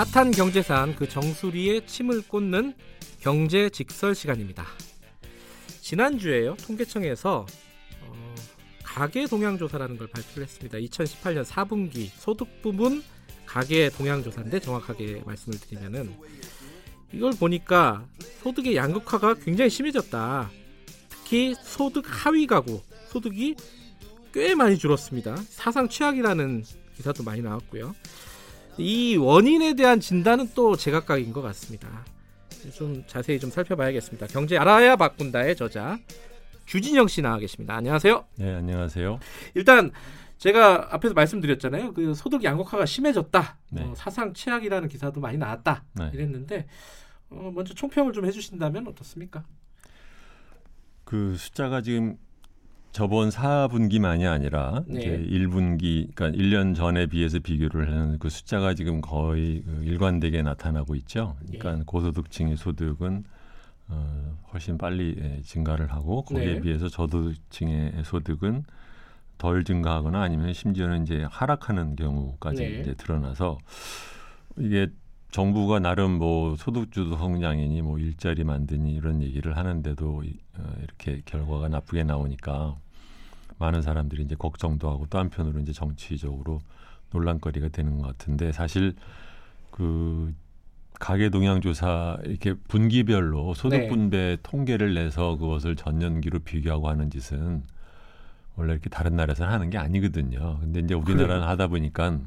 핫한 경제산 그 정수리에 침을 꽂는 경제 직설 시간입니다. 지난주에요 통계청에서 어, 가계 동향 조사라는 걸 발표를 했습니다. 2018년 4분기 소득 부분 가계 동향 조사인데 정확하게 말씀을 드리면은 이걸 보니까 소득의 양극화가 굉장히 심해졌다. 특히 소득 하위 가구 소득이 꽤 많이 줄었습니다. 사상 최악이라는 기사도 많이 나왔고요. 이 원인에 대한 진단은 또 제각각인 것 같습니다. 좀 자세히 좀 살펴봐야겠습니다. 경제 알아야 바꾼다의 저자 주진영 씨 나와 계십니다. 안녕하세요. 네, 안녕하세요. 일단 제가 앞에서 말씀드렸잖아요. 그 소득 양극화가 심해졌다. 네. 어, 사상 최악이라는 기사도 많이 나왔다. 네. 이랬는데 어, 먼저 총평을 좀 해주신다면 어떻습니까? 그 숫자가 지금 저번 4분기만이 아니라 네. 이제 1분기, 그러니까 1년 전에 비해서 비교를 하는 그 숫자가 지금 거의 그 일관되게 나타나고 있죠. 그러니까 예. 고소득층의 소득은 어, 훨씬 빨리 예, 증가를 하고 거기에 네. 비해서 저소득층의 소득은 덜 증가하거나 아니면 심지어는 이제 하락하는 경우까지 네. 이제 드러나서 이게 정부가 나름 뭐 소득주도 성장이니 뭐 일자리 만드니 이런 얘기를 하는데도 이- 어, 이렇게 결과가 나쁘게 나오니까 많은 사람들이 이제 걱정도 하고 또 한편으로 이제 정치적으로 논란거리가 되는 것 같은데 사실 그 가계 동향 조사 이렇게 분기별로 소득 네. 분배 통계를 내서 그것을 전년기로 비교하고 하는 짓은 원래 이렇게 다른 나라에서는 하는 게 아니거든요. 근데 이제 우리나라는 하다 보니까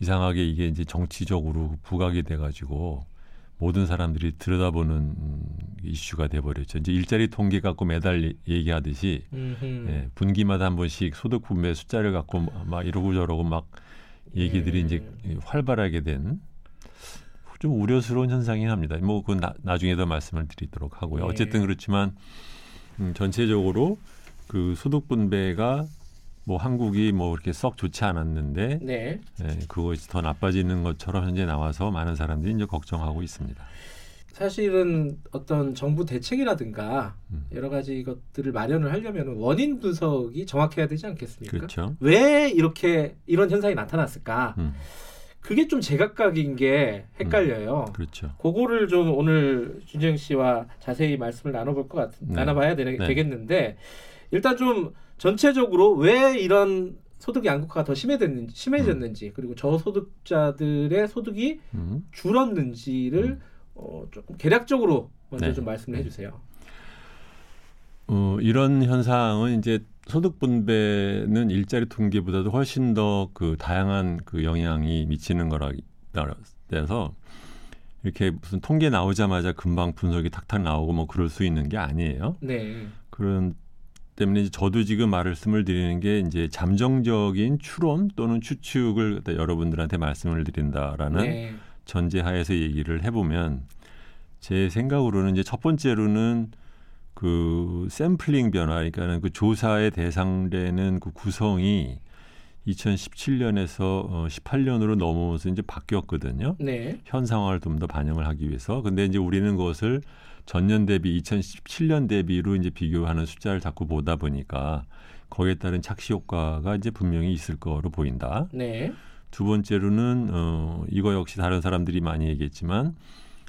이상하게 이게 이제 정치적으로 부각이 돼가지고 모든 사람들이 들여다보는 음, 이슈가 돼버렸죠. 이제 일자리 통계 갖고 매달 얘- 얘기하듯이 음흠. 예, 분기마다 한 번씩 소득 분배 숫자를 갖고 막 이러고 저러고 막 얘기들이 음. 이제 활발하게 된 좀 우려스러운 현상이 합니다. 뭐 그 나중에 더 말씀을 드리도록 하고요. 예. 어쨌든 그렇지만 음, 전체적으로 그 소득 분배가 뭐 한국이 뭐 이렇게 썩 좋지 않았는데 네. 예, 그것이 더 나빠지는 것처럼 현재 나와서 많은 사람들이 이제 걱정하고 있습니다. 사실은 어떤 정부 대책이라든가 음. 여러 가지 것들을 마련을 하려면 원인 분석이 정확해야 되지 않겠습니까? 그렇죠. 왜 이렇게 이런 현상이 나타났을까? 음, 그게 좀 제각각인 게 헷갈려요. 그렇죠. 그거를 좀 오늘 준정 씨와 자세히 말씀을 나눠볼 것 같은 네. 나눠봐야 되, 네. 되겠는데 일단 좀 전체적으로 왜 이런 소득 양극화가 더 심해졌는지 심해졌는지 그리고 저소득자들의 소득이 음. 줄었는지를 음. 어, 조금 개략적으로 먼저 네. 좀 말씀을 해주세요. 어, 이런 현상은 이제 소득 분배는 일자리 통계보다도 훨씬 더 그 다양한 그 영향이 미치는 거라 따라서 이렇게 무슨 통계 나오자마자 금방 분석이 탁탁 나오고 뭐 그럴 수 있는 게 아니에요. 네, 그런 때문에 저도 지금 말씀을 드리는 게 이제 잠정적인 추론 또는 추측을 여러분들한테 말씀을 드린다라는 네, 전제하에서 얘기를 해보면 제 생각으로는 이제 첫 번째로는 그 샘플링 변화, 그러니까는 그 조사의 대상되는 그 구성이 2017년에서 어, 18년으로 넘어오면서 이제 바뀌었거든요. 네, 현 상황을 좀 더 반영을 하기 위해서. 근데 이제 우리는 그것을 전년 대비 2017년 대비로 이제 비교하는 숫자를 자꾸 보다 보니까 거기에 따른 착시 효과가 이제 분명히 있을 거로 보인다. 네, 두 번째로는 어 이거 역시 다른 사람들이 많이 얘기했지만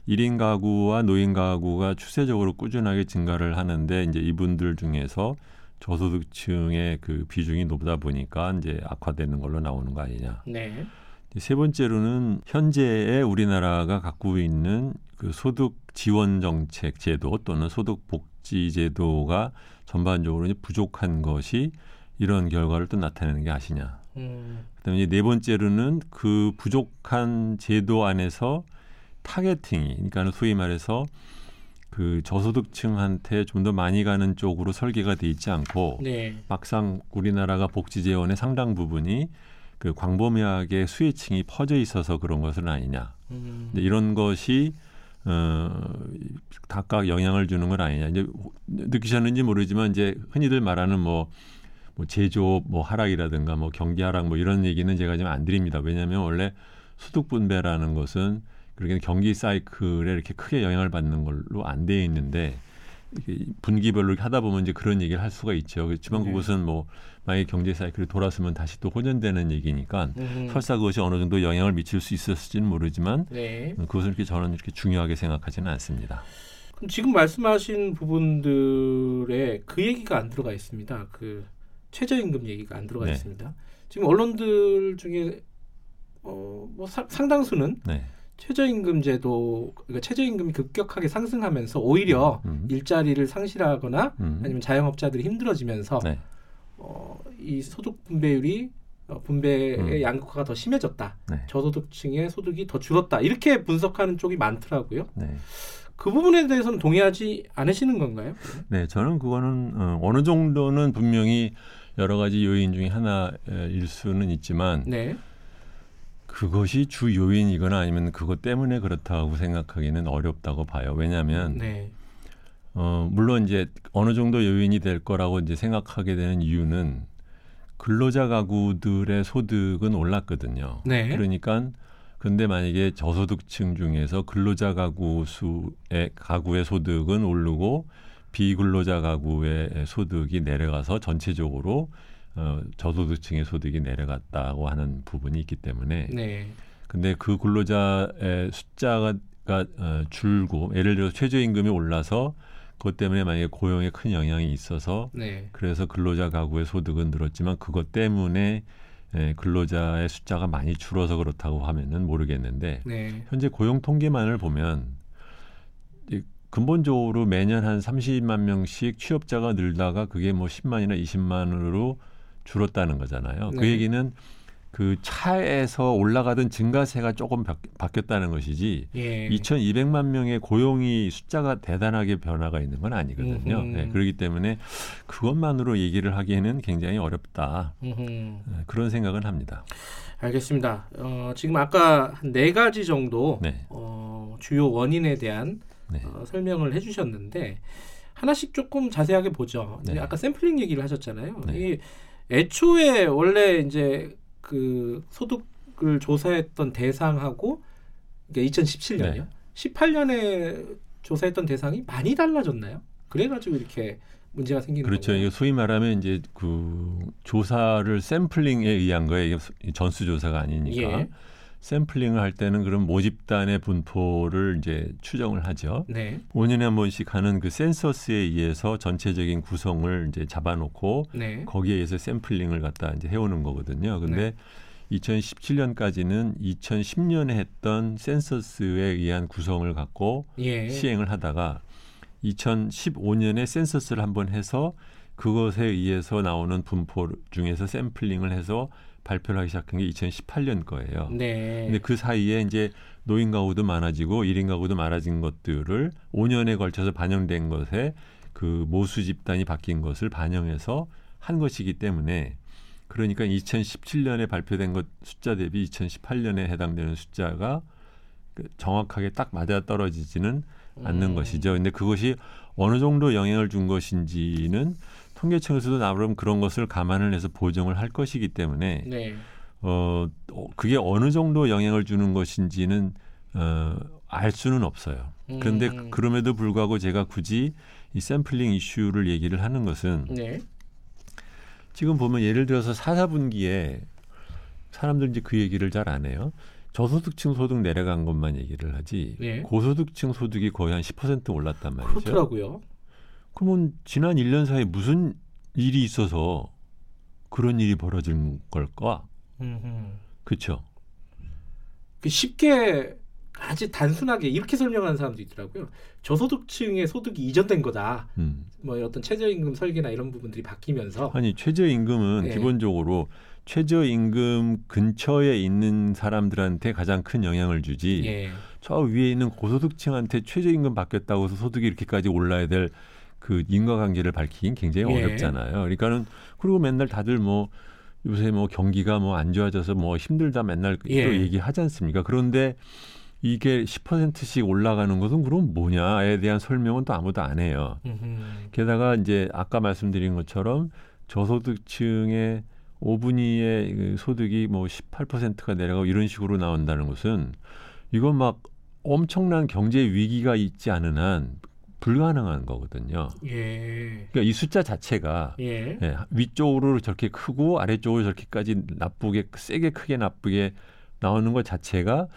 1인 가구와 노인 가구가 추세적으로 꾸준하게 증가를 하는데 이제 이분들 중에서 저소득층의 그 비중이 높다 보니까 이제 악화되는 걸로 나오는 거 아니냐. 네, 세 번째로는 현재의 우리나라가 갖고 있는 그 소득 지원 정책 제도 또는 소득 복지 제도가 전반적으로 이제 부족한 것이 이런 결과를 또 나타내는 게 아시냐. 음, 그다음에 네 번째로는 그 부족한 제도 안에서 타겟팅이 그러니까 소위 말해서 그 저소득층한테 좀 더 많이 가는 쪽으로 설계가 돼 있지 않고 네, 막상 우리나라가 복지 재원의 상당 부분이 그 광범위하게 수혜층이 퍼져 있어서 그런 것은 아니냐. 음, 이런 것이 어 각각 영향을 주는 건 아니냐. 이제 느끼셨는지 모르지만 이제 흔히들 말하는 뭐, 뭐 제조업 뭐 하락이라든가 뭐 경기 하락 뭐 이런 얘기는 제가 지금 안 드립니다. 왜냐하면 원래 소득 분배라는 것은 그렇게 경기 사이클에 이렇게 크게 영향을 받는 걸로 안 돼 있는데 분기별로 하다 보면 이제 그런 얘기를 할 수가 있죠. 그렇지만 네. 그것은 뭐 만약에 경제 사이클이 돌아서면 다시 또 호전되는 얘기니까 음. 설사 그것이 어느 정도 영향을 미칠 수 있었을지는 모르지만 네. 그것을 이렇게 저는 이렇게 중요하게 생각하지는 않습니다. 그럼 지금 말씀하신 부분들에 그 얘기가 안 들어가 있습니다. 그 최저임금 얘기가 안 들어가 네. 있습니다. 지금 언론들 중에 어, 뭐 사- 상당수는 네. 최저임금 제도, 그러니까 최저임금이 급격하게 상승하면서 오히려 음. 일자리를 상실하거나 음. 아니면 자영업자들이 힘들어지면서 네. 어, 이 소득 분배율이 어, 분배의 음. 양극화가 더 심해졌다. 네. 저소득층의 소득이 더 줄었다. 이렇게 분석하는 쪽이 많더라고요. 네. 그 부분에 대해서는 동의하지 않으시는 건가요? 네, 저는 그거는 어, 어느 정도는 분명히 여러 가지 요인 중에 하나일 수는 있지만 네. 그것이 주 요인이거나 아니면 그것 때문에 그렇다고 생각하기는 어렵다고 봐요. 왜냐하면 네. 어, 물론 이제 어느 정도 요인이 될 거라고 이제 생각하게 되는 이유는 근로자 가구들의 소득은 올랐거든요. 네. 그러니까 근데 만약에 저소득층 중에서 근로자 가구 수의 가구의 소득은 오르고 비근로자 가구의 소득이 내려가서 전체적으로 어, 저소득층의 소득이 내려갔다고 하는 부분이 있기 때문에 네. 근데 그 근로자의 숫자가 어, 줄고 예를 들어서 최저임금이 올라서 그것 때문에 만약에 고용에 큰 영향이 있어서 네. 그래서 근로자 가구의 소득은 늘었지만 그것 때문에 예, 근로자의 숫자가 많이 줄어서 그렇다고 하면은 모르겠는데 네. 현재 고용 통계만을 보면 이 근본적으로 매년 한 30만 명씩 취업자가 늘다가 그게 뭐 10만이나 20만으로 줄었다는 거잖아요. 그 네. 얘기는 그 차에서 올라가던 증가세가 조금 바, 바뀌었다는 것이지 예. 2,200만 명의 고용이 숫자가 대단하게 변화가 있는 건 아니거든요. 네, 그렇기 때문에 그것만으로 얘기를 하기에는 굉장히 어렵다. 네, 그런 생각은 합니다. 알겠습니다. 어, 지금 아까 한네 가지 정도 네. 어, 주요 원인에 대한 네. 어, 설명을 해주셨는데 하나씩 조금 자세하게 보죠. 네. 아까 샘플링 얘기를 하셨잖아요. 네. 이 애초에 원래 이제 그 소득을 조사했던 대상하고 이게 2017년이요. 네. 18년에 조사했던 대상이 많이 달라졌나요? 그래가지고 이렇게 문제가 생기는 그렇죠. 이게 소위 말하면 이제 그 조사를 샘플링에 의한 거예요. 이게 전수 조사가 아니니까. 예. 샘플링을 할 때는 그런 모집단의 분포를 이제 추정을 하죠. 네, 5년에 한 번씩 하는 그 센서스에 의해서 전체적인 구성을 이제 잡아놓고 네, 거기에 의해서 샘플링을 갖다 이제 해오는 거거든요. 근데 2017년까지는 2010년에 했던 센서스에 의한 구성을 갖고 예, 시행을 하다가 2015년에 센서스를 한번 해서 그것에 의해서 나오는 분포 중에서 샘플링을 해서 발표를 하기 시작한 게 2018년 거예요. 네, 근데 그 사이에 이제 노인 가구도 많아지고 1인 가구도 많아진 것들을 5년에 걸쳐서 반영된 것에 그 모수 집단이 바뀐 것을 반영해서 한 것이기 때문에 그러니까 2017년에 발표된 것 숫자 대비 2018년에 해당되는 숫자가 그 정확하게 딱 맞아 떨어지지는 않는 음. 것이죠. 근데 그것이 어느 정도 영향을 준 것인지는 통계청에서도 나름 그런 것을 감안을 해서 보정을 할 것이기 때문에 네, 어, 어, 그게 어느 정도 영향을 주는 것인지는 어, 알 수는 없어요. 그런데 음. 그럼에도 불구하고 제가 굳이 이 샘플링 이슈를 얘기를 하는 것은 네, 지금 보면 예를 들어서 사사분기에 사람들 이제 그 얘기를 잘 안 해요. 저소득층 소득 내려간 것만 얘기를 하지 네. 고소득층 소득이 거의 한 10% 올랐단 말이죠. 그렇더라고요. 그러면 지난 1년 사이에 무슨 일이 있어서 그런 일이 벌어진 걸까? 그렇죠. 그 쉽게 아주 단순하게 이렇게 설명하는 사람도 있더라고요. 저소득층의 소득이 이전된 거다. 음. 뭐 어떤 최저임금 설계나 이런 부분들이 바뀌면서 아니 최저임금은 예. 기본적으로 최저임금 근처에 있는 사람들한테 가장 큰 영향을 주지 예, 저 위에 있는 고소득층한테 최저임금 바뀌었다고 해서 소득이 이렇게까지 올라야 될 그 인과관계를 밝히긴 굉장히 예. 어렵잖아요. 그러니까는 그리고 맨날 다들 뭐 요새 뭐 경기가 뭐 안 좋아져서 뭐 힘들다 맨날 예. 또 얘기하지 않습니까? 그런데 이게 10%씩 올라가는 것은 그럼 뭐냐에 대한 설명은 또 아무도 안 해요. 음흠. 게다가 이제 아까 말씀드린 것처럼 저소득층의 5분위의 그 소득이 뭐 18%가 내려가고 이런 식으로 나온다는 것은 이건 막 엄청난 경제 위기가 있지 않은 한 불가능한 거거든요. 예. 그러니까 이 숫자 자체가 예. 예, 위쪽으로 저렇게 크고 아래쪽으로 저렇게까지 나쁘게 세게 크게 나쁘게 나오는 것 자체가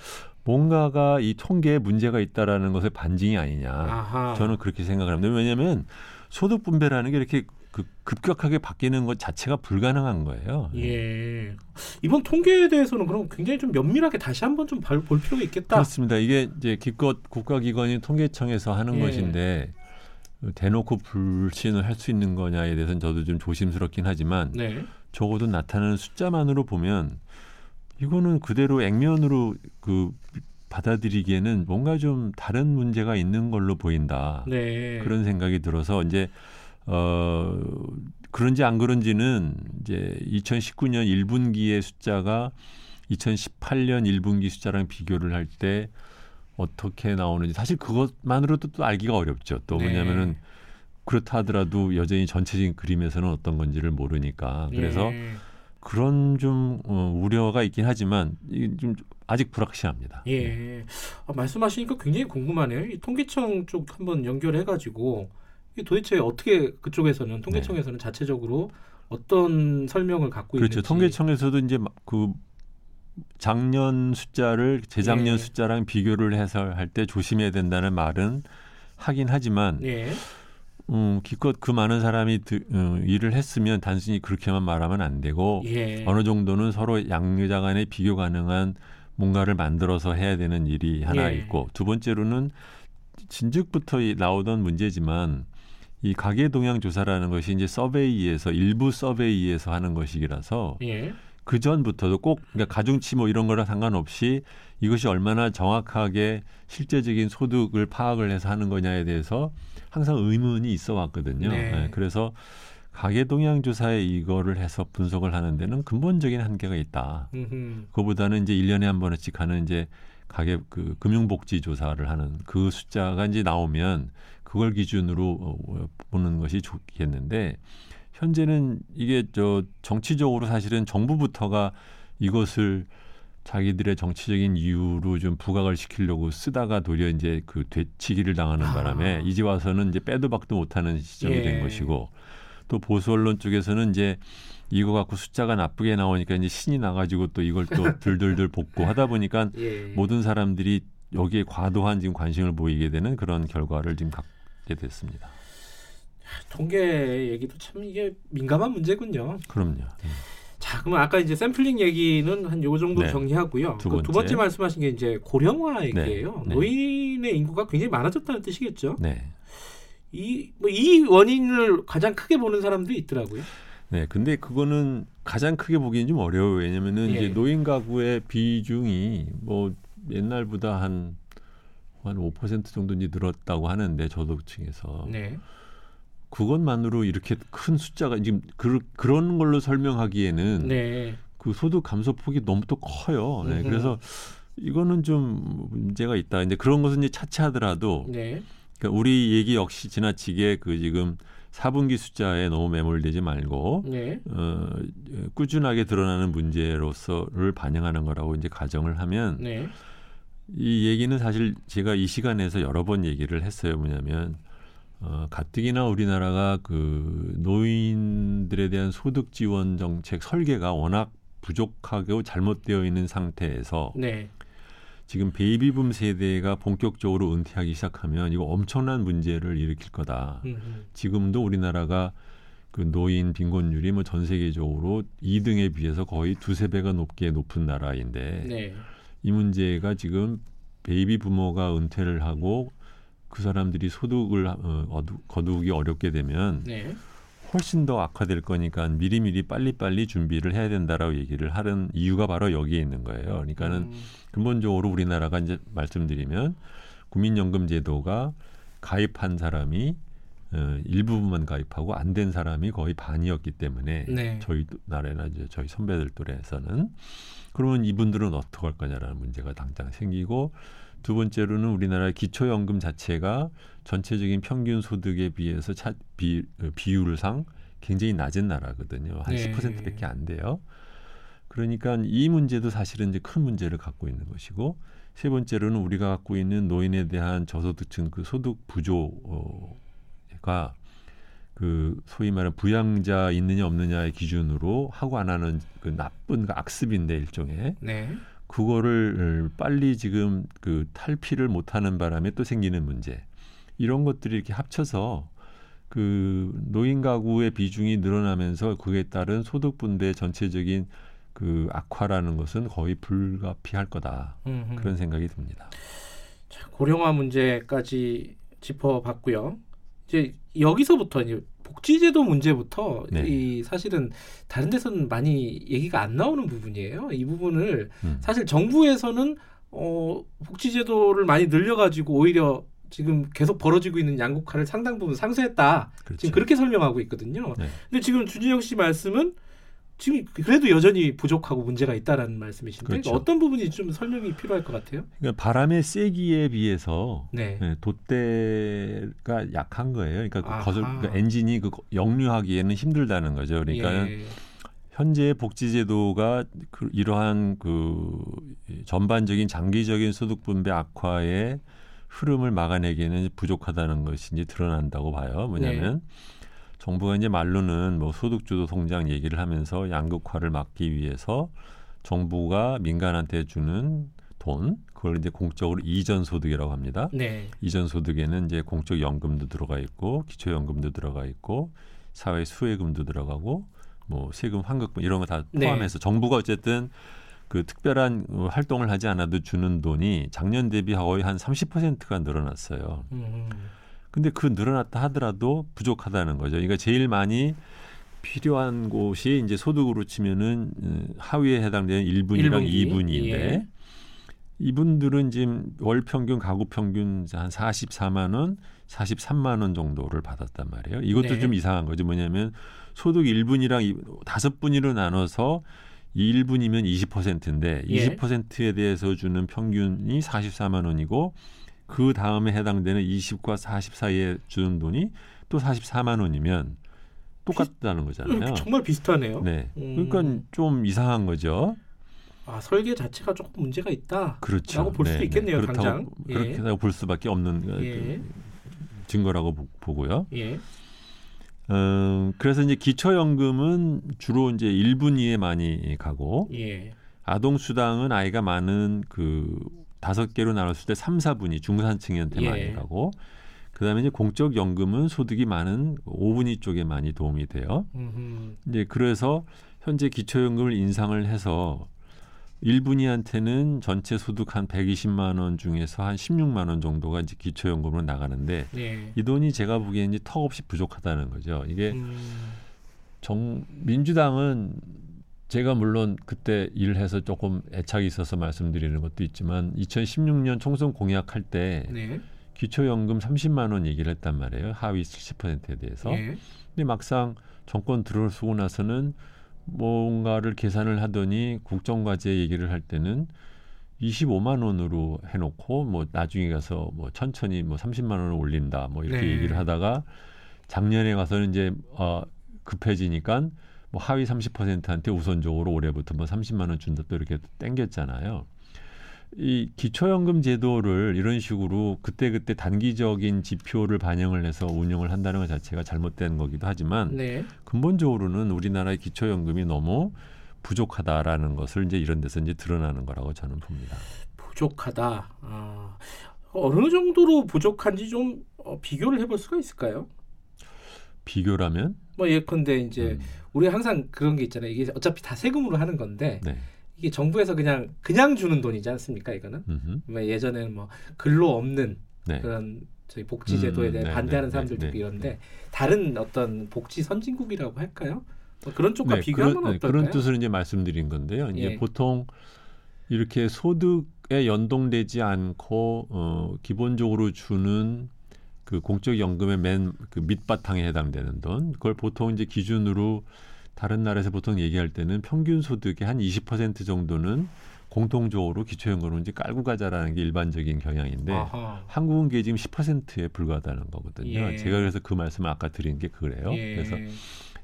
뭔가가 이 통계에 문제가 있다라는 것의 반증이 아니냐. 아하. 저는 그렇게 생각을 합니다. 왜냐하면 소득 분배라는 게 이렇게 그 급격하게 바뀌는 것 자체가 불가능한 거예요. 예. 이번 통계에 대해서는 그럼 굉장히 좀 면밀하게 다시 한번 좀 볼 필요가 있겠다. 그렇습니다. 이게 이제 기껏 국가기관인 통계청에서 하는 예. 것인데 대놓고 불신을 할 수 있는 거냐에 대해서는 저도 좀 조심스럽긴 하지만 네. 적어도 나타나는 숫자만으로 보면 이거는 그대로 액면으로 그 받아들이기에는 뭔가 좀 다른 문제가 있는 걸로 보인다. 네. 그런 생각이 들어서 이제 어 그런지 안 그런지는 이제 2019년 1분기의 숫자가 2018년 1분기 숫자랑 비교를 할 때 어떻게 나오는지 사실 그것만으로도 또 알기가 어렵죠. 또 네. 뭐냐면은 그렇다 하더라도 여전히 전체적인 그림에서는 어떤 건지를 모르니까 그래서 예. 그런 좀 어, 우려가 있긴 하지만 좀 아직 불확실합니다. 네. 예. 아, 말씀하시니까 굉장히 궁금하네요. 이 통계청 쪽 한번 연결해 가지고 이 도대체 어떻게 그쪽에서는 통계청에서는 자체적으로 어떤 설명을 갖고 그렇죠. 있는지. 통계청에서도 이제 막그 작년 숫자를 재작년 예. 숫자랑 비교를 해서 할 때 조심해야 된다는 말은 하긴 하지만 예. 음, 기껏 그 많은 사람이 드, 음, 일을 했으면 단순히 그렇게만 말하면 안 되고 예. 어느 정도는 서로 양자 간에 비교 가능한 뭔가를 만들어서 해야 되는 일이 하나 예. 있고 두 번째로는 진즉부터 이- 나오던 문제지만 이 가계 동향 조사라는 것이 이제 서베이에서 일부 서베이에서 하는 것이라서 예. 그 전부터도 꼭 그러니까 가중치 뭐 이런 거랑 상관없이 이것이 얼마나 정확하게 실제적인 소득을 파악을 해서 하는 거냐에 대해서 항상 의문이 있어 왔거든요. 네. 네, 그래서 가계 동향 조사에 이거를 해서 분석을 하는 데는 근본적인 한계가 있다. 음흠. 그거보다는 이제 일년에 한 번씩 하는 이제 가계 그 금융복지 조사를 하는 그 숫자가 이제 나오면 그걸 기준으로 어, 보는 것이 좋겠는데 현재는 이게 저 정치적으로 사실은 정부부터가 이것을 자기들의 정치적인 이유로 좀 부각을 시키려고 쓰다가 도리어 이제 그 되치기를 당하는 아. 바람에 이제 와서는 이제 빼도 박도 못하는 시점이 예. 된 것이고 또 보수 언론 쪽에서는 이제 이거 갖고 숫자가 나쁘게 나오니까 이제 신이 나가지고 또 이걸 또 들들들 볶고 하다 보니까 예. 모든 사람들이 여기에 과도한 지금 관심을 보이게 되는 그런 결과를 지금 갖게 됐습니다. 통계 얘기도 참 이게 민감한 문제군요. 그럼요. 자, 그러면 아까 이제 샘플링 얘기는 한 요 정도 네. 정리하고요. 두그두 번째. 번째 말씀하신 게 이제 고령화 얘기예요. 네. 노인의 인구가 굉장히 많아졌다는 뜻이겠죠. 네. 이 뭐 이 원인을 가장 크게 보는 사람들이 있더라고요. 네. 근데 그거는 가장 크게 보기는 좀 어려워요. 왜냐면은 예. 이제 노인 가구의 비중이 뭐 옛날보다 한 한 5% 정도 이제 늘었다고 하는데 저도층에서 네. 그것만으로 이렇게 큰 숫자가 지금 그, 그런 걸로 설명하기에는 네. 그 소득 감소 폭이 너무 또 커요. 네. 그래서 이거는 좀 문제가 있다. 이제 그런 것은 이제 차치하더라도 네. 그러니까 우리 얘기 역시 지나치게 그 지금 4분기 숫자에 너무 매몰되지 말고 네. 어, 꾸준하게 드러나는 문제로서를 반영하는 거라고 이제 가정을 하면 네. 이 얘기는 사실 제가 이 시간에서 여러 번 얘기를 했어요. 뭐냐면 어, 가뜩이나 우리나라가 그 노인들에 대한 소득 지원 정책 설계가 워낙 부족하고 잘못되어 있는 상태에서 네. 지금 베이비붐 세대가 본격적으로 은퇴하기 시작하면 이거 엄청난 문제를 일으킬 거다. 음, 지금도 우리나라가 그 노인 빈곤율이 뭐 전 세계적으로 2등에 비해서 거의 두세 배가 높게 높은 나라인데 네. 이 문제가 지금 베이비 부머가 은퇴를 하고 그 사람들이 소득을 어, 어두, 거두기 어렵게 되면 네. 훨씬 더 악화될 거니까 미리미리 빨리빨리 준비를 해야 된다라고 얘기를 하는 이유가 바로 여기에 있는 거예요. 그러니까는 음, 근본적으로 우리나라가 이제 말씀드리면 국민연금 제도가 가입한 사람이 어, 일부분만 가입하고 안 된 사람이 거의 반이었기 때문에 네. 저희 나라나 이제 저희 선배들 또래에서는 그러면 이분들은 어떻게 할 거냐라는 문제가 당장 생기고 두 번째로는 우리나라의 기초연금 자체가 전체적인 평균 소득에 비해서 차, 비, 어, 비율상 굉장히 낮은 나라거든요. 한 네. 10%밖에 안 돼요. 그러니까 이 문제도 사실은 이제 큰 문제를 갖고 있는 것이고 세 번째로는 우리가 갖고 있는 노인에 대한 저소득층 그 소득 부조 가 그 소위 말하는 부양자 있느냐 없느냐의 기준으로 하고 안 하는 그 나쁜 그 악습인데 일종의 네. 그거를 빨리 지금 그 탈피를 못하는 바람에 또 생기는 문제 이런 것들이 이렇게 합쳐서 그 노인 가구의 비중이 늘어나면서 그에 따른 소득 분배 전체적인 그 악화라는 것은 거의 불가피할 거다 음흠. 그런 생각이 듭니다. 자, 고령화 문제까지 짚어봤고요. 이제 여기서부터 이제 복지제도 문제부터 네. 이 사실은 다른 데서는 많이 얘기가 안 나오는 부분이에요. 이 부분을 음. 사실 정부에서는 어, 복지제도를 많이 늘려가지고 오히려 지금 계속 벌어지고 있는 양극화를 상당 부분 상쇄했다. 그렇죠. 지금 그렇게 설명하고 있거든요. 네. 근데 지금 주진영 씨 말씀은 지금 그래도 여전히 부족하고 문제가 있다라는 말씀이신데 그렇죠. 어떤 부분이 좀 설명이 필요할 것 같아요? 그러니까 바람의 세기에 비해서 네. 네, 돛대가 약한 거예요. 그러니까 그. 거슬, 그러니까 엔진이 그 역류하기에는 힘들다는 거죠. 그러니까 예. 현재 복지제도가 그 이러한 그 전반적인 장기적인 소득 분배 악화의 흐름을 막아내기에는 부족하다는 것이 이제 드러난다고 봐요. 뭐냐면 정부가 이제 말로는 뭐 소득주도 성장 얘기를 하면서 양극화를 막기 위해서 정부가 민간한테 주는 돈 그걸 이제 공적으로 이전 소득이라고 합니다. 네. 이전 소득에는 이제 공적 연금도 들어가 있고 기초 연금도 들어가 있고 사회 수혜금도 들어가고 뭐 세금 환급금 이런 거다 네. 포함해서 정부가 어쨌든 그 특별한 어, 활동을 하지 않아도 주는 돈이 작년 대비 거의 한 30%가 늘어났어요. 음. 근데 그 늘어났다 하더라도 부족하다는 거죠. 그러니까 제일 많이 필요한 곳이 이제 소득으로 치면은 음, 하위에 해당되는 1분이랑 일분기. 2분인데 예. 이분들은 지금 월 평균 가구 평균 한 44만 원, 43만 원 정도를 받았단 말이에요. 이것도 네. 좀 이상한 거죠. 뭐냐면 소득 1분이랑 다섯 분위로 나눠서 1분이면 20%인데 예. 20%에 대해서 주는 평균이 44만 원이고 그 다음에 해당되는 20과 40 사이에 주는 돈이 또 44만 원이면 똑같다는 음, 거잖아요. 정말 비슷하네요. 네. 음. 그러니까 좀 이상한 거죠. 아 설계 자체가 조금 문제가 있다. 그렇죠. 라고 볼 수도 있겠네요, 그렇다고, 당장. 예. 그렇게 볼 수밖에 없는 그 예. 증거라고 보- 보고요. 예. 음, 그래서 이제 기초연금은 주로 이제 1분 이에 많이 가고 예. 아동 수당은 아이가 많은 그 다섯 개로 나눴을 때 3, 4분이 중산층한테 예. 많이 가고 그다음에 이제 공적 연금은 소득이 많은 5분위 쪽에 많이 도움이 돼요. 음흠. 이제 그래서 현재 기초연금을 인상을 해서 1분위한테는 전체 소득 한 120만 원 중에서 한 16만 원 정도가 이제 기초연금으로 나가는데 예. 이 돈이 제가 보기에는 턱없이 부족하다는 거죠. 이게 음. 정 민주당은 제가 물론 그때 일을 해서 조금 애착이 있어서 말씀드리는 것도 있지만 2016년 총선 공약할 때 네. 기초연금 30만 원 얘기를 했단 말이에요. 하위 70%에 대해서. 예. 근데 막상 정권 들어서고 나서는 뭔가를 계산을 하더니 국정과제 얘기를 할 때는 25만 원으로 해놓고 뭐 나중에 가서 뭐 천천히 뭐 30만 원을 올린다 뭐 이렇게 네. 얘기를 하다가 작년에 가서는 이제 어 급해지니까 뭐 하위 30%한테 우선적으로 올해부터 뭐 30만 원 준다 또 이렇게 땡겼잖아요. 이 기초연금 제도를 이런 식으로 그때 그때 단기적인 지표를 반영을 해서 운영을 한다는 것 자체가 잘못된 거기도 하지만 네. 근본적으로는 우리나라의 기초연금이 너무 부족하다라는 것을 이제 이런 데서 이제 드러나는 거라고 저는 봅니다. 부족하다. 아, 어느 정도로 부족한지 좀 어, 비교를 해볼 수가 있을까요? 비교라면 뭐 예컨대 이제 음, 우리 항상 그런 게 있잖아요. 이게 어차피 다 세금으로 하는 건데 네. 이게 정부에서 그냥 그냥 주는 돈이지 않습니까? 이거는 뭐 예전에는 뭐 근로 없는 네. 그런 저희 복지 제도에 음, 대해 네, 반대하는 네, 사람들도 네, 네. 이런데 다른 어떤 복지 선진국이라고 할까요? 뭐 그런 쪽과 네, 비교하면 그런, 네, 어떨까요? 그런 뜻으로 이제 말씀드린 건데요. 이제 예. 보통 이렇게 소득에 연동되지 않고 어, 기본적으로 주는 그 공적 연금의 맨 그 밑바탕에 해당되는 돈 그걸 보통 이제 기준으로 다른 나라에서 보통 얘기할 때는 평균 소득의 한 20% 정도는 공통적으로 기초연금으로 이제 깔고 가자라는 게 일반적인 경향인데 아하. 한국은 그게 지금 10%에 불과하다는 거거든요. 예. 제가 그래서 그 말씀을 아까 드린 게 그래요. 예. 그래서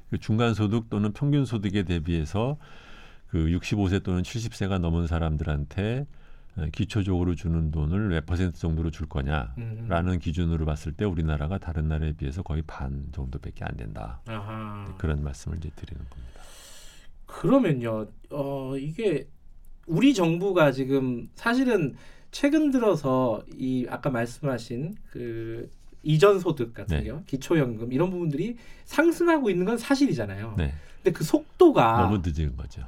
그 중간 소득 또는 평균 소득에 대비해서 그 65세 또는 70세가 넘은 사람들한테 어, 기초적으로 주는 돈을 몇 퍼센트 정도로 줄 거냐라는 음. 기준으로 봤을 때 우리나라가 다른 나라에 비해서 거의 반 정도밖에 안 된다. 아하. 그런 말씀을 이제 드리는 겁니다. 그러면요, 어 이게 우리 정부가 지금 사실은 최근 들어서 이 아까 말씀하신 그 이전 소득 같은 네. 경우, 기초연금 이런 부분들이 상승하고 있는 건 사실이잖아요. 네, 근데 그 속도가 너무 늦은 거죠.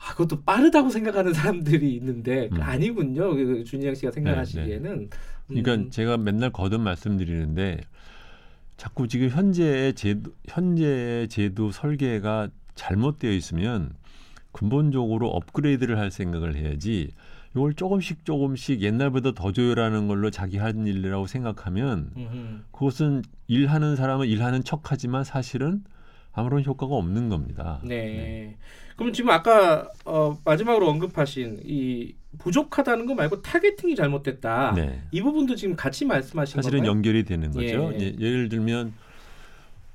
아, 그것도 빠르다고 생각하는 사람들이 있는데 그 음. 아니군요. 그 준영 씨가 생각하시기에는. 그러니까 음, 제가 맨날 거듭 말씀드리는데 자꾸 지금 현재의 제도 현재의 제도 설계가 잘못되어 있으면 근본적으로 업그레이드를 할 생각을 해야지 이걸 조금씩 조금씩 옛날보다 더 조율하는 걸로 자기 한 일이라고 생각하면 음흠. 그것은 일하는 사람은 일하는 척하지만 사실은 아무런 효과가 없는 겁니다. 네. 그럼 지금 아까 어, 마지막으로 언급하신 이 부족하다는 거 말고 타겟팅이 잘못됐다. 네. 이 부분도 지금 같이 말씀하신 사실은 건가요? 연결이 되는 거죠. 예. 예, 예를 들면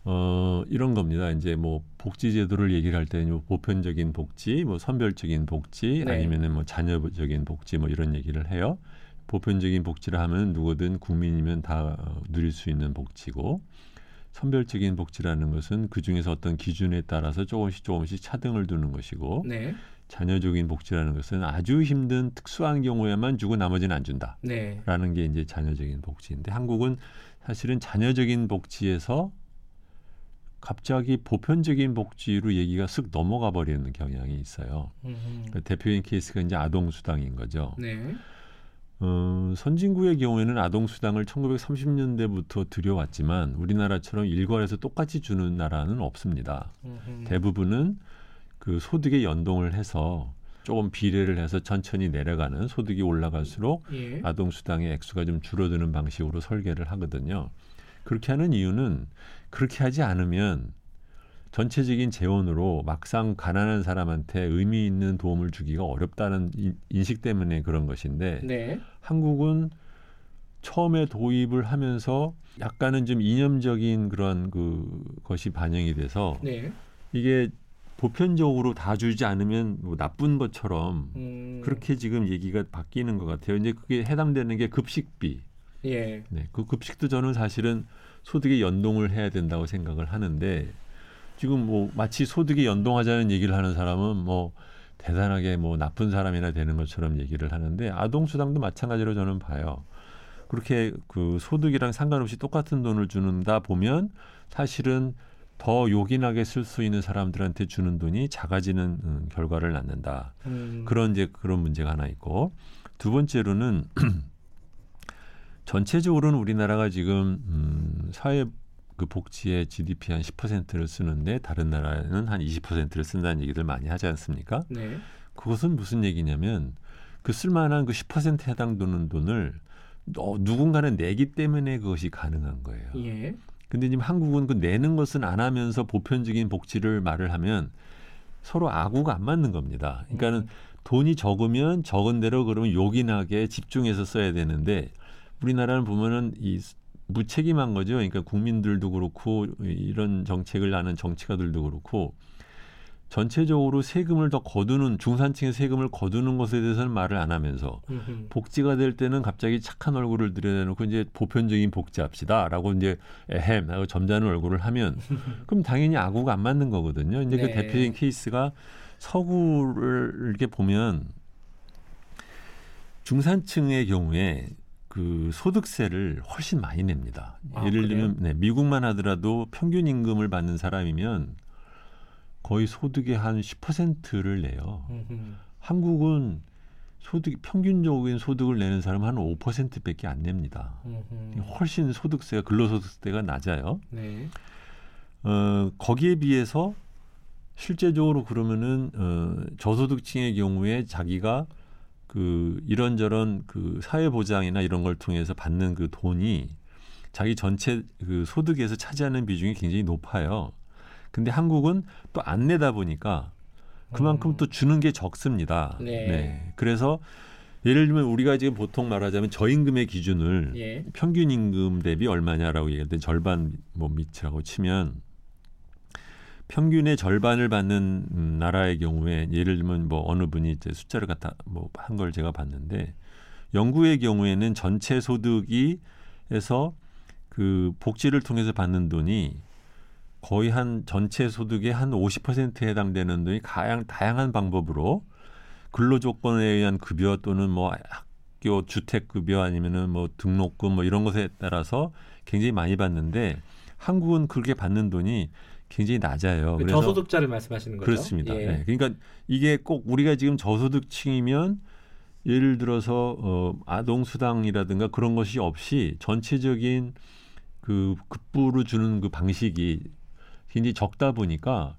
어 이런 겁니다. 이제 뭐 복지 제도를 얘기를 할 때는 뭐 보편적인 복지, 뭐 선별적인 복지, 네. 아니면은 뭐 자녀적인 복지 뭐 이런 얘기를 해요. 보편적인 복지를 하면 누구든 국민이면 다 어, 누릴 수 있는 복지고 선별적인 복지라는 것은 그 중에서 어떤 기준에 따라서 조금씩 조금씩 차등을 두는 것이고 네. 자녀적인 복지라는 것은 아주 힘든 특수한 경우에만 주고 나머지는 안 준다. 네. 라는 게 이제 자녀적인 복지인데 한국은 사실은 자녀적인 복지에서 갑자기 보편적인 복지로 얘기가 쓱 넘어가 버리는 경향이 있어요. 그 대표인 케이스가 이제 아동 수당인 거죠. 네. 어, 선진국의 경우에는 아동 수당을 1930년대부터 들여왔지만 우리나라처럼 일괄해서 똑같이 주는 나라는 없습니다. 음흠. 대부분은 그 소득에 연동을 해서 조금 비례를 해서 천천히 내려가는 소득이 올라갈수록 예. 아동 수당의 액수가 좀 줄어드는 방식으로 설계를 하거든요. 그렇게 하는 이유는 그렇게 하지 않으면 전체적인 재원으로 막상 가난한 사람한테 의미 있는 도움을 주기가 어렵다는 인- 인식 때문에 그런 것인데 네. 한국은 처음에 도입을 하면서 약간은 좀 이념적인 그런 그 것이 반영이 돼서 네. 이게 보편적으로 다 주지 않으면 뭐 나쁜 것처럼 음. 그렇게 지금 얘기가 바뀌는 것 같아요. 이제 그게 해당되는 게 급식비. 예. 네, 그 급식도 저는 사실은 소득에 연동을 해야 된다고 생각을 하는데 지금 뭐 마치 소득에 연동하자는 얘기를 하는 사람은 뭐 대단하게 뭐 나쁜 사람이나 되는 것처럼 얘기를 하는데 아동 수당도 마찬가지로 저는 봐요. 그렇게 그 소득이랑 상관없이 똑같은 돈을 주는다 보면 사실은 더 요긴하게 쓸 수 있는 사람들한테 주는 돈이 작아지는 음, 결과를 낳는다. 음. 그런 이제 그런 문제가 하나 있고 두 번째로는 전체적으로는 우리나라가 지금 음, 사회 그 복지의 GDP 한 10%를 쓰는데 다른 나라는 한 20%를 쓴다는 얘기들 많이 하지 않습니까? 네. 그것은 무슨 얘기냐면 그 쓸만한 그 10% 해당되는 돈을 어, 누군가는 내기 때문에 그것이 가능한 거예요. 예. 근데 지금 한국은 그 내는 것은 안 하면서 보편적인 복지를 말을 하면 서로 아구가 안 맞는 겁니다. 그러니까는 음. 돈이 적으면 적은 대로 그러면 요긴하게 집중해서 써야 되는데 우리나라는 보면은 이 무책임한 거죠. 그러니까 국민들도 그렇고 이런 정책을 하는 정치가들도 그렇고 전체적으로 세금을 더 거두는 중산층의 세금을 거두는 것에 대해서는 말을 안 하면서 음흠. 복지가 될 때는 갑자기 착한 얼굴을 들여놓고 이제 보편적인 복지합시다라고 이제 에헴 하고 점잖은 얼굴을 하면 그럼 당연히 아구가 안 맞는 거거든요. 이제 그 네. 대표적인 케이스가 서구를 이렇게 보면 중산층의 경우에 그 소득세를 훨씬 많이 냅니다. 아, 예를 그래요? 들면 네, 미국만 하더라도 평균 임금을 받는 사람이면 거의 소득의 한 10%를 내요. 음흠. 한국은 소득 평균적인 소득을 내는 사람은 한 5%밖에 안 냅니다. 음흠. 훨씬 소득세가 근로소득세가 낮아요. 네. 어, 거기에 비해서 실제적으로 그러면은 어, 저소득층의 경우에 자기가 그 이런저런 그 사회 보장이나 이런 걸 통해서 받는 그 돈이 자기 전체 그 소득에서 차지하는 비중이 굉장히 높아요. 근데 한국은 또 안 내다 보니까 그만큼 음. 또 주는 게 적습니다. 네. 그래서 예를 들면 우리가 지금 보통 말하자면 저임금의 기준을 예. 평균 임금 대비 얼마냐라고 얘기할 때 절반 뭐 밑이라고 치면 평균의 절반을 받는 음, 나라의 경우에 예를 들면 뭐 어느 분이 이제 숫자를 갖다 뭐 한 걸 제가 봤는데 영국의 경우에는 전체 소득이 에서 그 복지를 통해서 받는 돈이 거의 한 전체 소득의 한 50%에 해당되는 돈이 가양 다양한 방법으로 근로 조건에 의한 급여 또는 뭐 학교 주택 급여 아니면은 뭐 등록금 뭐 이런 것에 따라서 굉장히 많이 받는데 한국은 그렇게 받는 돈이 굉장히 낮아요. 그 저소득자를 말씀하시는 거죠? 그렇습니다. 예. 네. 그러니까 이게 꼭 우리가 지금 저소득층이면 예를 들어서 어, 아동 수당이라든가 그런 것이 없이 전체적인 그 급부를 주는 그 방식이 굉장히 적다 보니까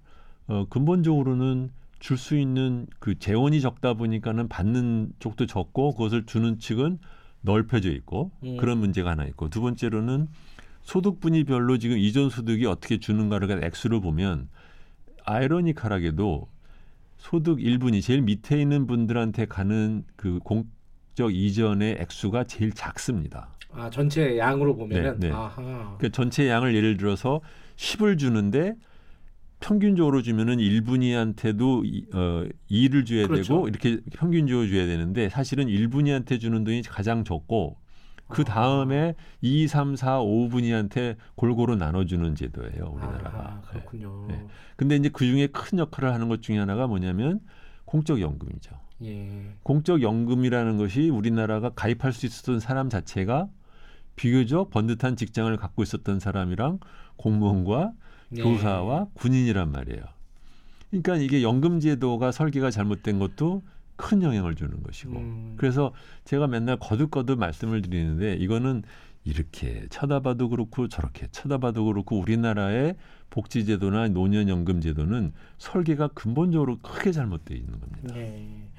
어, 근본적으로는 줄 수 있는 그 재원이 적다 보니까는 받는 쪽도 적고 그것을 주는 측은 넓혀져 있고 음. 그런 문제가 하나 있고 두 번째로는 소득 분위별로 지금 이전 소득이 어떻게 주는가를 액수를 보면 아이러니컬하게도 소득 1분이 제일 밑에 있는 분들한테 가는 그 공적 이전의 액수가 제일 작습니다. 아 전체 양으로 보면은 네, 네. 그러니까 전체 양을 예를 들어서 10을 주는데 평균적으로 주면은 1분위한테도 어 2를 줘야 그렇죠. 되고 이렇게 평균적으로 줘야 되는데 사실은 1분위한테 주는 돈이 가장 적고 그 다음에 아. 2, 3, 4, 5분위한테 골고루 나눠주는 제도예요 우리나라가. 아, 그렇군요. 네. 네. 근데 이제 그 중에 큰 역할을 하는 것 중에 하나가 뭐냐면 공적 연금이죠. 예. 공적 연금이라는 것이 우리나라가 가입할 수 있었던 사람 자체가 비교적 번듯한 직장을 갖고 있었던 사람이랑 공무원과 예. 교사와 군인이란 말이에요. 그러니까 이게 연금 제도가 설계가 잘못된 것도 큰 영향을 주는 것이고 음. 그래서 제가 맨날 거듭거듭 말씀을 드리는데 이거는 이렇게 쳐다봐도 그렇고 저렇게 쳐다봐도 그렇고 우리나라의 복지제도나 노년연금제도는 설계가 근본적으로 크게 잘못되어 있는 겁니다. 네.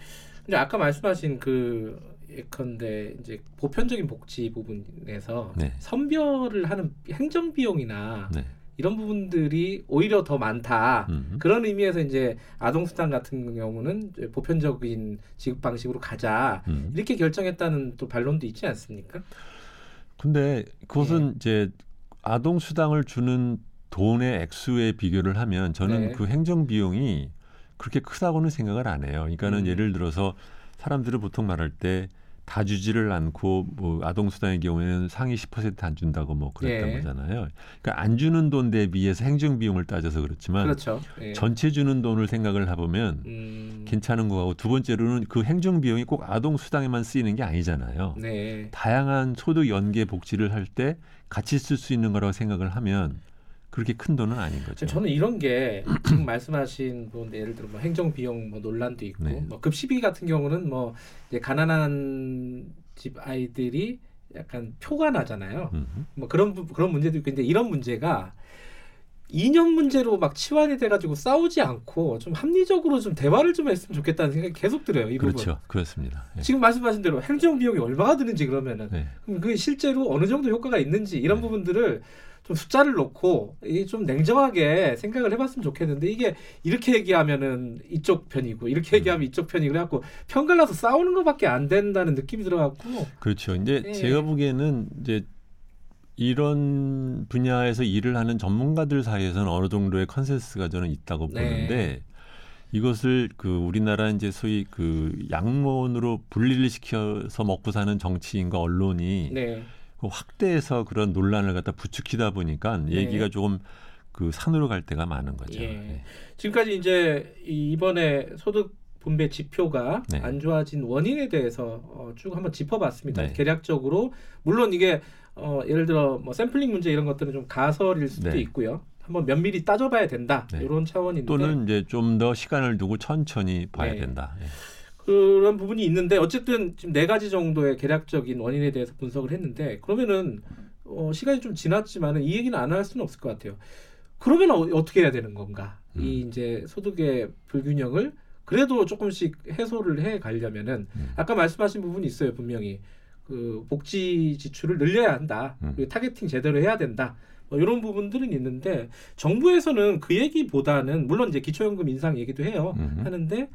근데 아까 말씀하신 그 예컨대 이제 보편적인 복지 부분에서 네. 선별을 하는 행정 비용이나 네. 이런 부분들이 오히려 더 많다. 음흠. 그런 의미에서 이제 아동수당 같은 경우는 보편적인 지급 방식으로 가자. 음. 이렇게 결정했다는 또 반론도 있지 않습니까? 근데 그것은 네. 이제 아동수당을 주는 돈의 액수에 비교를 하면 저는 네. 그 행정 비용이 그렇게 크다고는 생각을 안 해요. 그러니까는 음. 예를 들어서 사람들을 보통 말할 때 다 주지를 않고 뭐 아동 수당의 경우에는 상위 10%안 준다고 뭐 그랬던 예. 거잖아요. 그러니까 안 주는 돈 대비해서 행정 비용을 따져서 그렇지만 그렇죠. 예. 전체 주는 돈을 생각을 해보면 음. 괜찮은 거고 두 번째로는 그 행정 비용이 꼭 아동 수당에만 쓰이는 게 아니잖아요. 네. 다양한 소득 연계 복지를 할 때 같이 쓸 수 있는 거라고 생각을 하면 그렇게 큰 돈은 아닌 거죠. 저는 이런 게 지금 말씀하신 뭐 예를 들어 뭐 행정 비용 뭐 논란도 있고 네. 뭐 급식비 같은 경우는 뭐 이제 가난한 집 아이들이 약간 표가 나잖아요. 음흠. 뭐 그런 그런 문제도 있고 근데 이런 문제가 이념 문제로 막 치환이 돼가지고 싸우지 않고 좀 합리적으로 좀 대화를 좀 했으면 좋겠다는 생각이 계속 들어요. 이 그렇죠. 그렇습니다. 네. 지금 말씀하신 대로 행정 비용이 얼마가 드는지 그러면은 네. 그럼 그게 실제로 어느 정도 효과가 있는지 이런 네. 부분들을 좀 숫자를 놓고 이게 좀 냉정하게 생각을 해봤으면 좋겠는데 이게 이렇게 얘기하면은 이쪽 편이고 이렇게 음. 얘기하면 이쪽 편이 그래갖고 편 갈라서 싸우는 것밖에 안 된다는 느낌이 들어갖고 그렇죠. 이제 네. 제가 보기에는 이제 이런 분야에서 일을 하는 전문가들 사이에서는 어느 정도의 컨센서스가 저는 있다고 네. 보는데 이것을 그 우리나라 이제 소위 그 양론으로 분리를 시켜서 먹고 사는 정치인과 언론이 네. 그 확대해서 그런 논란을 갖다 부추기다 보니까 네. 얘기가 조금 그 산으로 갈 때가 많은 거죠. 예. 네. 지금까지 이제 이번에 소득 분배 지표가 네. 안 좋아진 원인에 대해서 어, 쭉 한번 짚어봤습니다. 네. 개략적으로 물론 이게 어, 예를 들어 뭐 샘플링 문제 이런 것들은 좀 가설일 수도 네. 있고요. 한번 면밀히 따져봐야 된다 이런 차원인데 또는 이제 좀 더 시간을 두고 천천히 봐야 네. 된다. 예. 그런 부분이 있는데 어쨌든 지금 네 가지 정도의 개략적인 원인에 대해서 분석을 했는데 그러면은 어, 시간이 좀 지났지만은 이 얘기는 안 할 수는 없을 것 같아요. 그러면 어, 떻게 해야 되는 건가? 음. 이 이제 소득의 불균형을 그래도 조금씩 해소를 해 가려면은 음. 아까 말씀하신 부분이 있어요 분명히 그 복지 지출을 늘려야 한다. 음. 그 targeting 제대로 해야 된다. 뭐 이런 부분들은 있는데 정부에서는 그 얘기보다는 물론 이제 기초연금 인상 얘기도 해요. 음. 하는데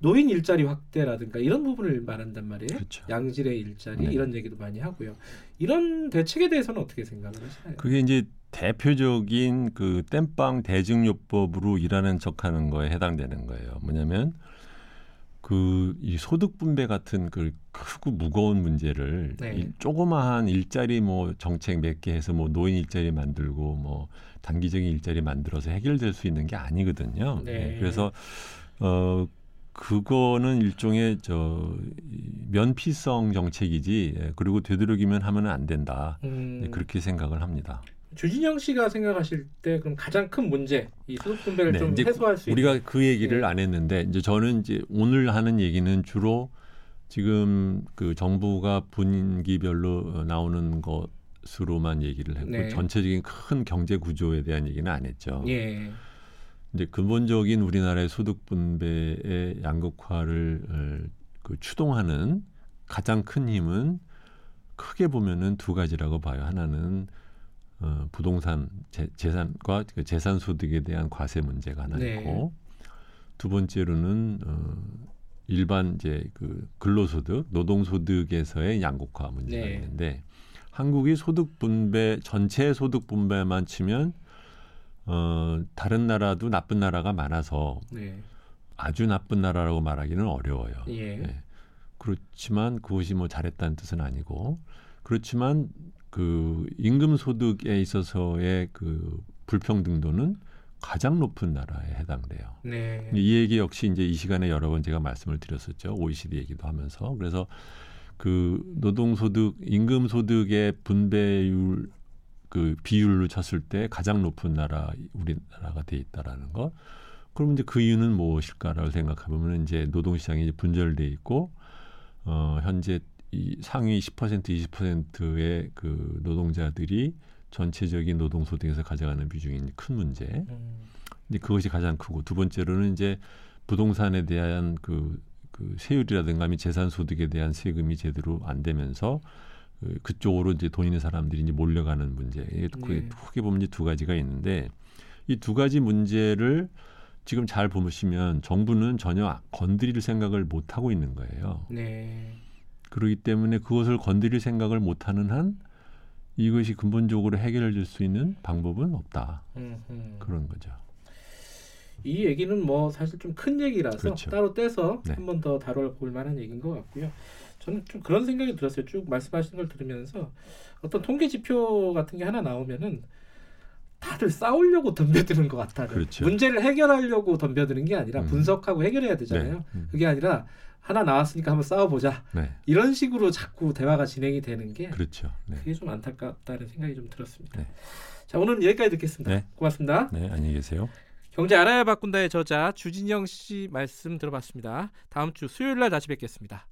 노인 일자리 확대라든가 이런 부분을 말한단 말이에요. 그렇죠. 양질의 일자리 네. 이런 얘기도 많이 하고요. 이런 대책에 대해서는 어떻게 생각을 하시나요? 그게 이제 대표적인 그 땜빵 대증요법으로 일하는 척하는 거에 해당되는 거예요. 뭐냐면 그 이 소득 분배 같은 그 크고 무거운 문제를 네. 이 조그마한 일자리 뭐 정책 몇 개 해서 뭐 노인 일자리 만들고 뭐 단기적인 일자리 만들어서 해결될 수 있는 게 아니거든요. 네. 그래서 어 그거는 일종의 저 이, 면피성 정책이지 예, 그리고 되도록이면 하면은 안 된다. 음, 네, 그렇게 생각을 합니다. 주진영 씨가 생각하실 때 그럼 가장 큰 문제 이 소득 분배를 네, 좀 해소할 수 있는 우리가 그 얘기를 네. 안 했는데 이제 저는 이제 오늘 하는 얘기는 주로 지금 그 정부가 분기별로 어, 나오는 것으로만 얘기를 했고 네. 전체적인 큰 경제 구조에 대한 얘기는 안 했죠. 예. 이제 근본적인 우리나라의 소득 분배의 양극화를 어, 그 추동하는 가장 큰 힘은 크게 보면은 두 가지라고 봐요. 하나는 어, 부동산 재, 재산과 그 재산 소득에 대한 과세 문제가 하나 네. 있고 두 번째로는 어, 일반 이제 그 근로소득, 노동소득에서의 양극화 문제가 네. 있는데 한국이 소득 분배 전체 소득 분배만 치면 어, 다른 나라도 나쁜 나라가 많아서 네. 아주 나쁜 나라라고 말하기는 어려워요. 예. 예. 그렇지만 그것이 뭐 잘했다는 뜻은 아니고 그렇지만 그 임금 소득에 있어서의 그 불평등도는 가장 높은 나라에 해당돼요. 네. 이 얘기 역시 이제 이 시간에 여러 번 제가 말씀을 드렸었죠. OECD 얘기도 하면서 그래서 그 노동소득, 임금소득의 분배율 그 비율로 쳤을 때 가장 높은 나라 우리나라가 돼 있다라는 거. 그럼 이제 그 이유는 무엇일까라고 생각해보면 이제 노동시장이 이제 분절돼 있고 어 현재 이 상위 10% 20%의 그 노동자들이 전체적인 노동 소득에서 가져가는 비중이 큰 문제. 음, 이제 그것이 가장 크고 두 번째로는 이제 부동산에 대한 그, 그 세율이라든가 및 재산 소득에 대한 세금이 제대로 안 되면서 그, 그쪽으로 이제 돈 있는 사람들이 이제 몰려가는 문제. 크게, 네. 크게 보면 이제 두 가지가 있는데 이 두 가지 문제를 지금 잘 보시면 정부는 전혀 건드릴 생각을 못 하고 있는 거예요. 네. 그렇기 때문에 그것을 건드릴 생각을 못 하는 한 이것이 근본적으로 해결될 수 있는 방법은 없다. 음, 음. 그런 거죠. 이 얘기는 뭐 사실 좀 큰 얘기라서 그렇죠. 따로 떼서 네. 한번 더 다뤄볼 만한 얘기인 것 같고요. 저는 좀 그런 생각이 들었어요. 쭉 말씀하시는 걸 들으면서 어떤 통계 지표 같은 게 하나 나오면은 다들 싸우려고 덤벼드는 것 같아요. 그렇죠. 문제를 해결하려고 덤벼드는 게 아니라 음. 분석하고 해결해야 되잖아요. 네. 음. 그게 아니라 하나 나왔으니까 한번 싸워보자 네. 이런 식으로 자꾸 대화가 진행이 되는 게 그렇죠. 네. 그게 좀 안타깝다는 생각이 좀 들었습니다. 네. 자 오늘은 여기까지 듣겠습니다. 네. 고맙습니다. 네, 안녕히 계세요. 경제 알아야 바꾼다의 저자 주진영 씨 말씀 들어봤습니다. 다음 주 수요일 날 다시 뵙겠습니다.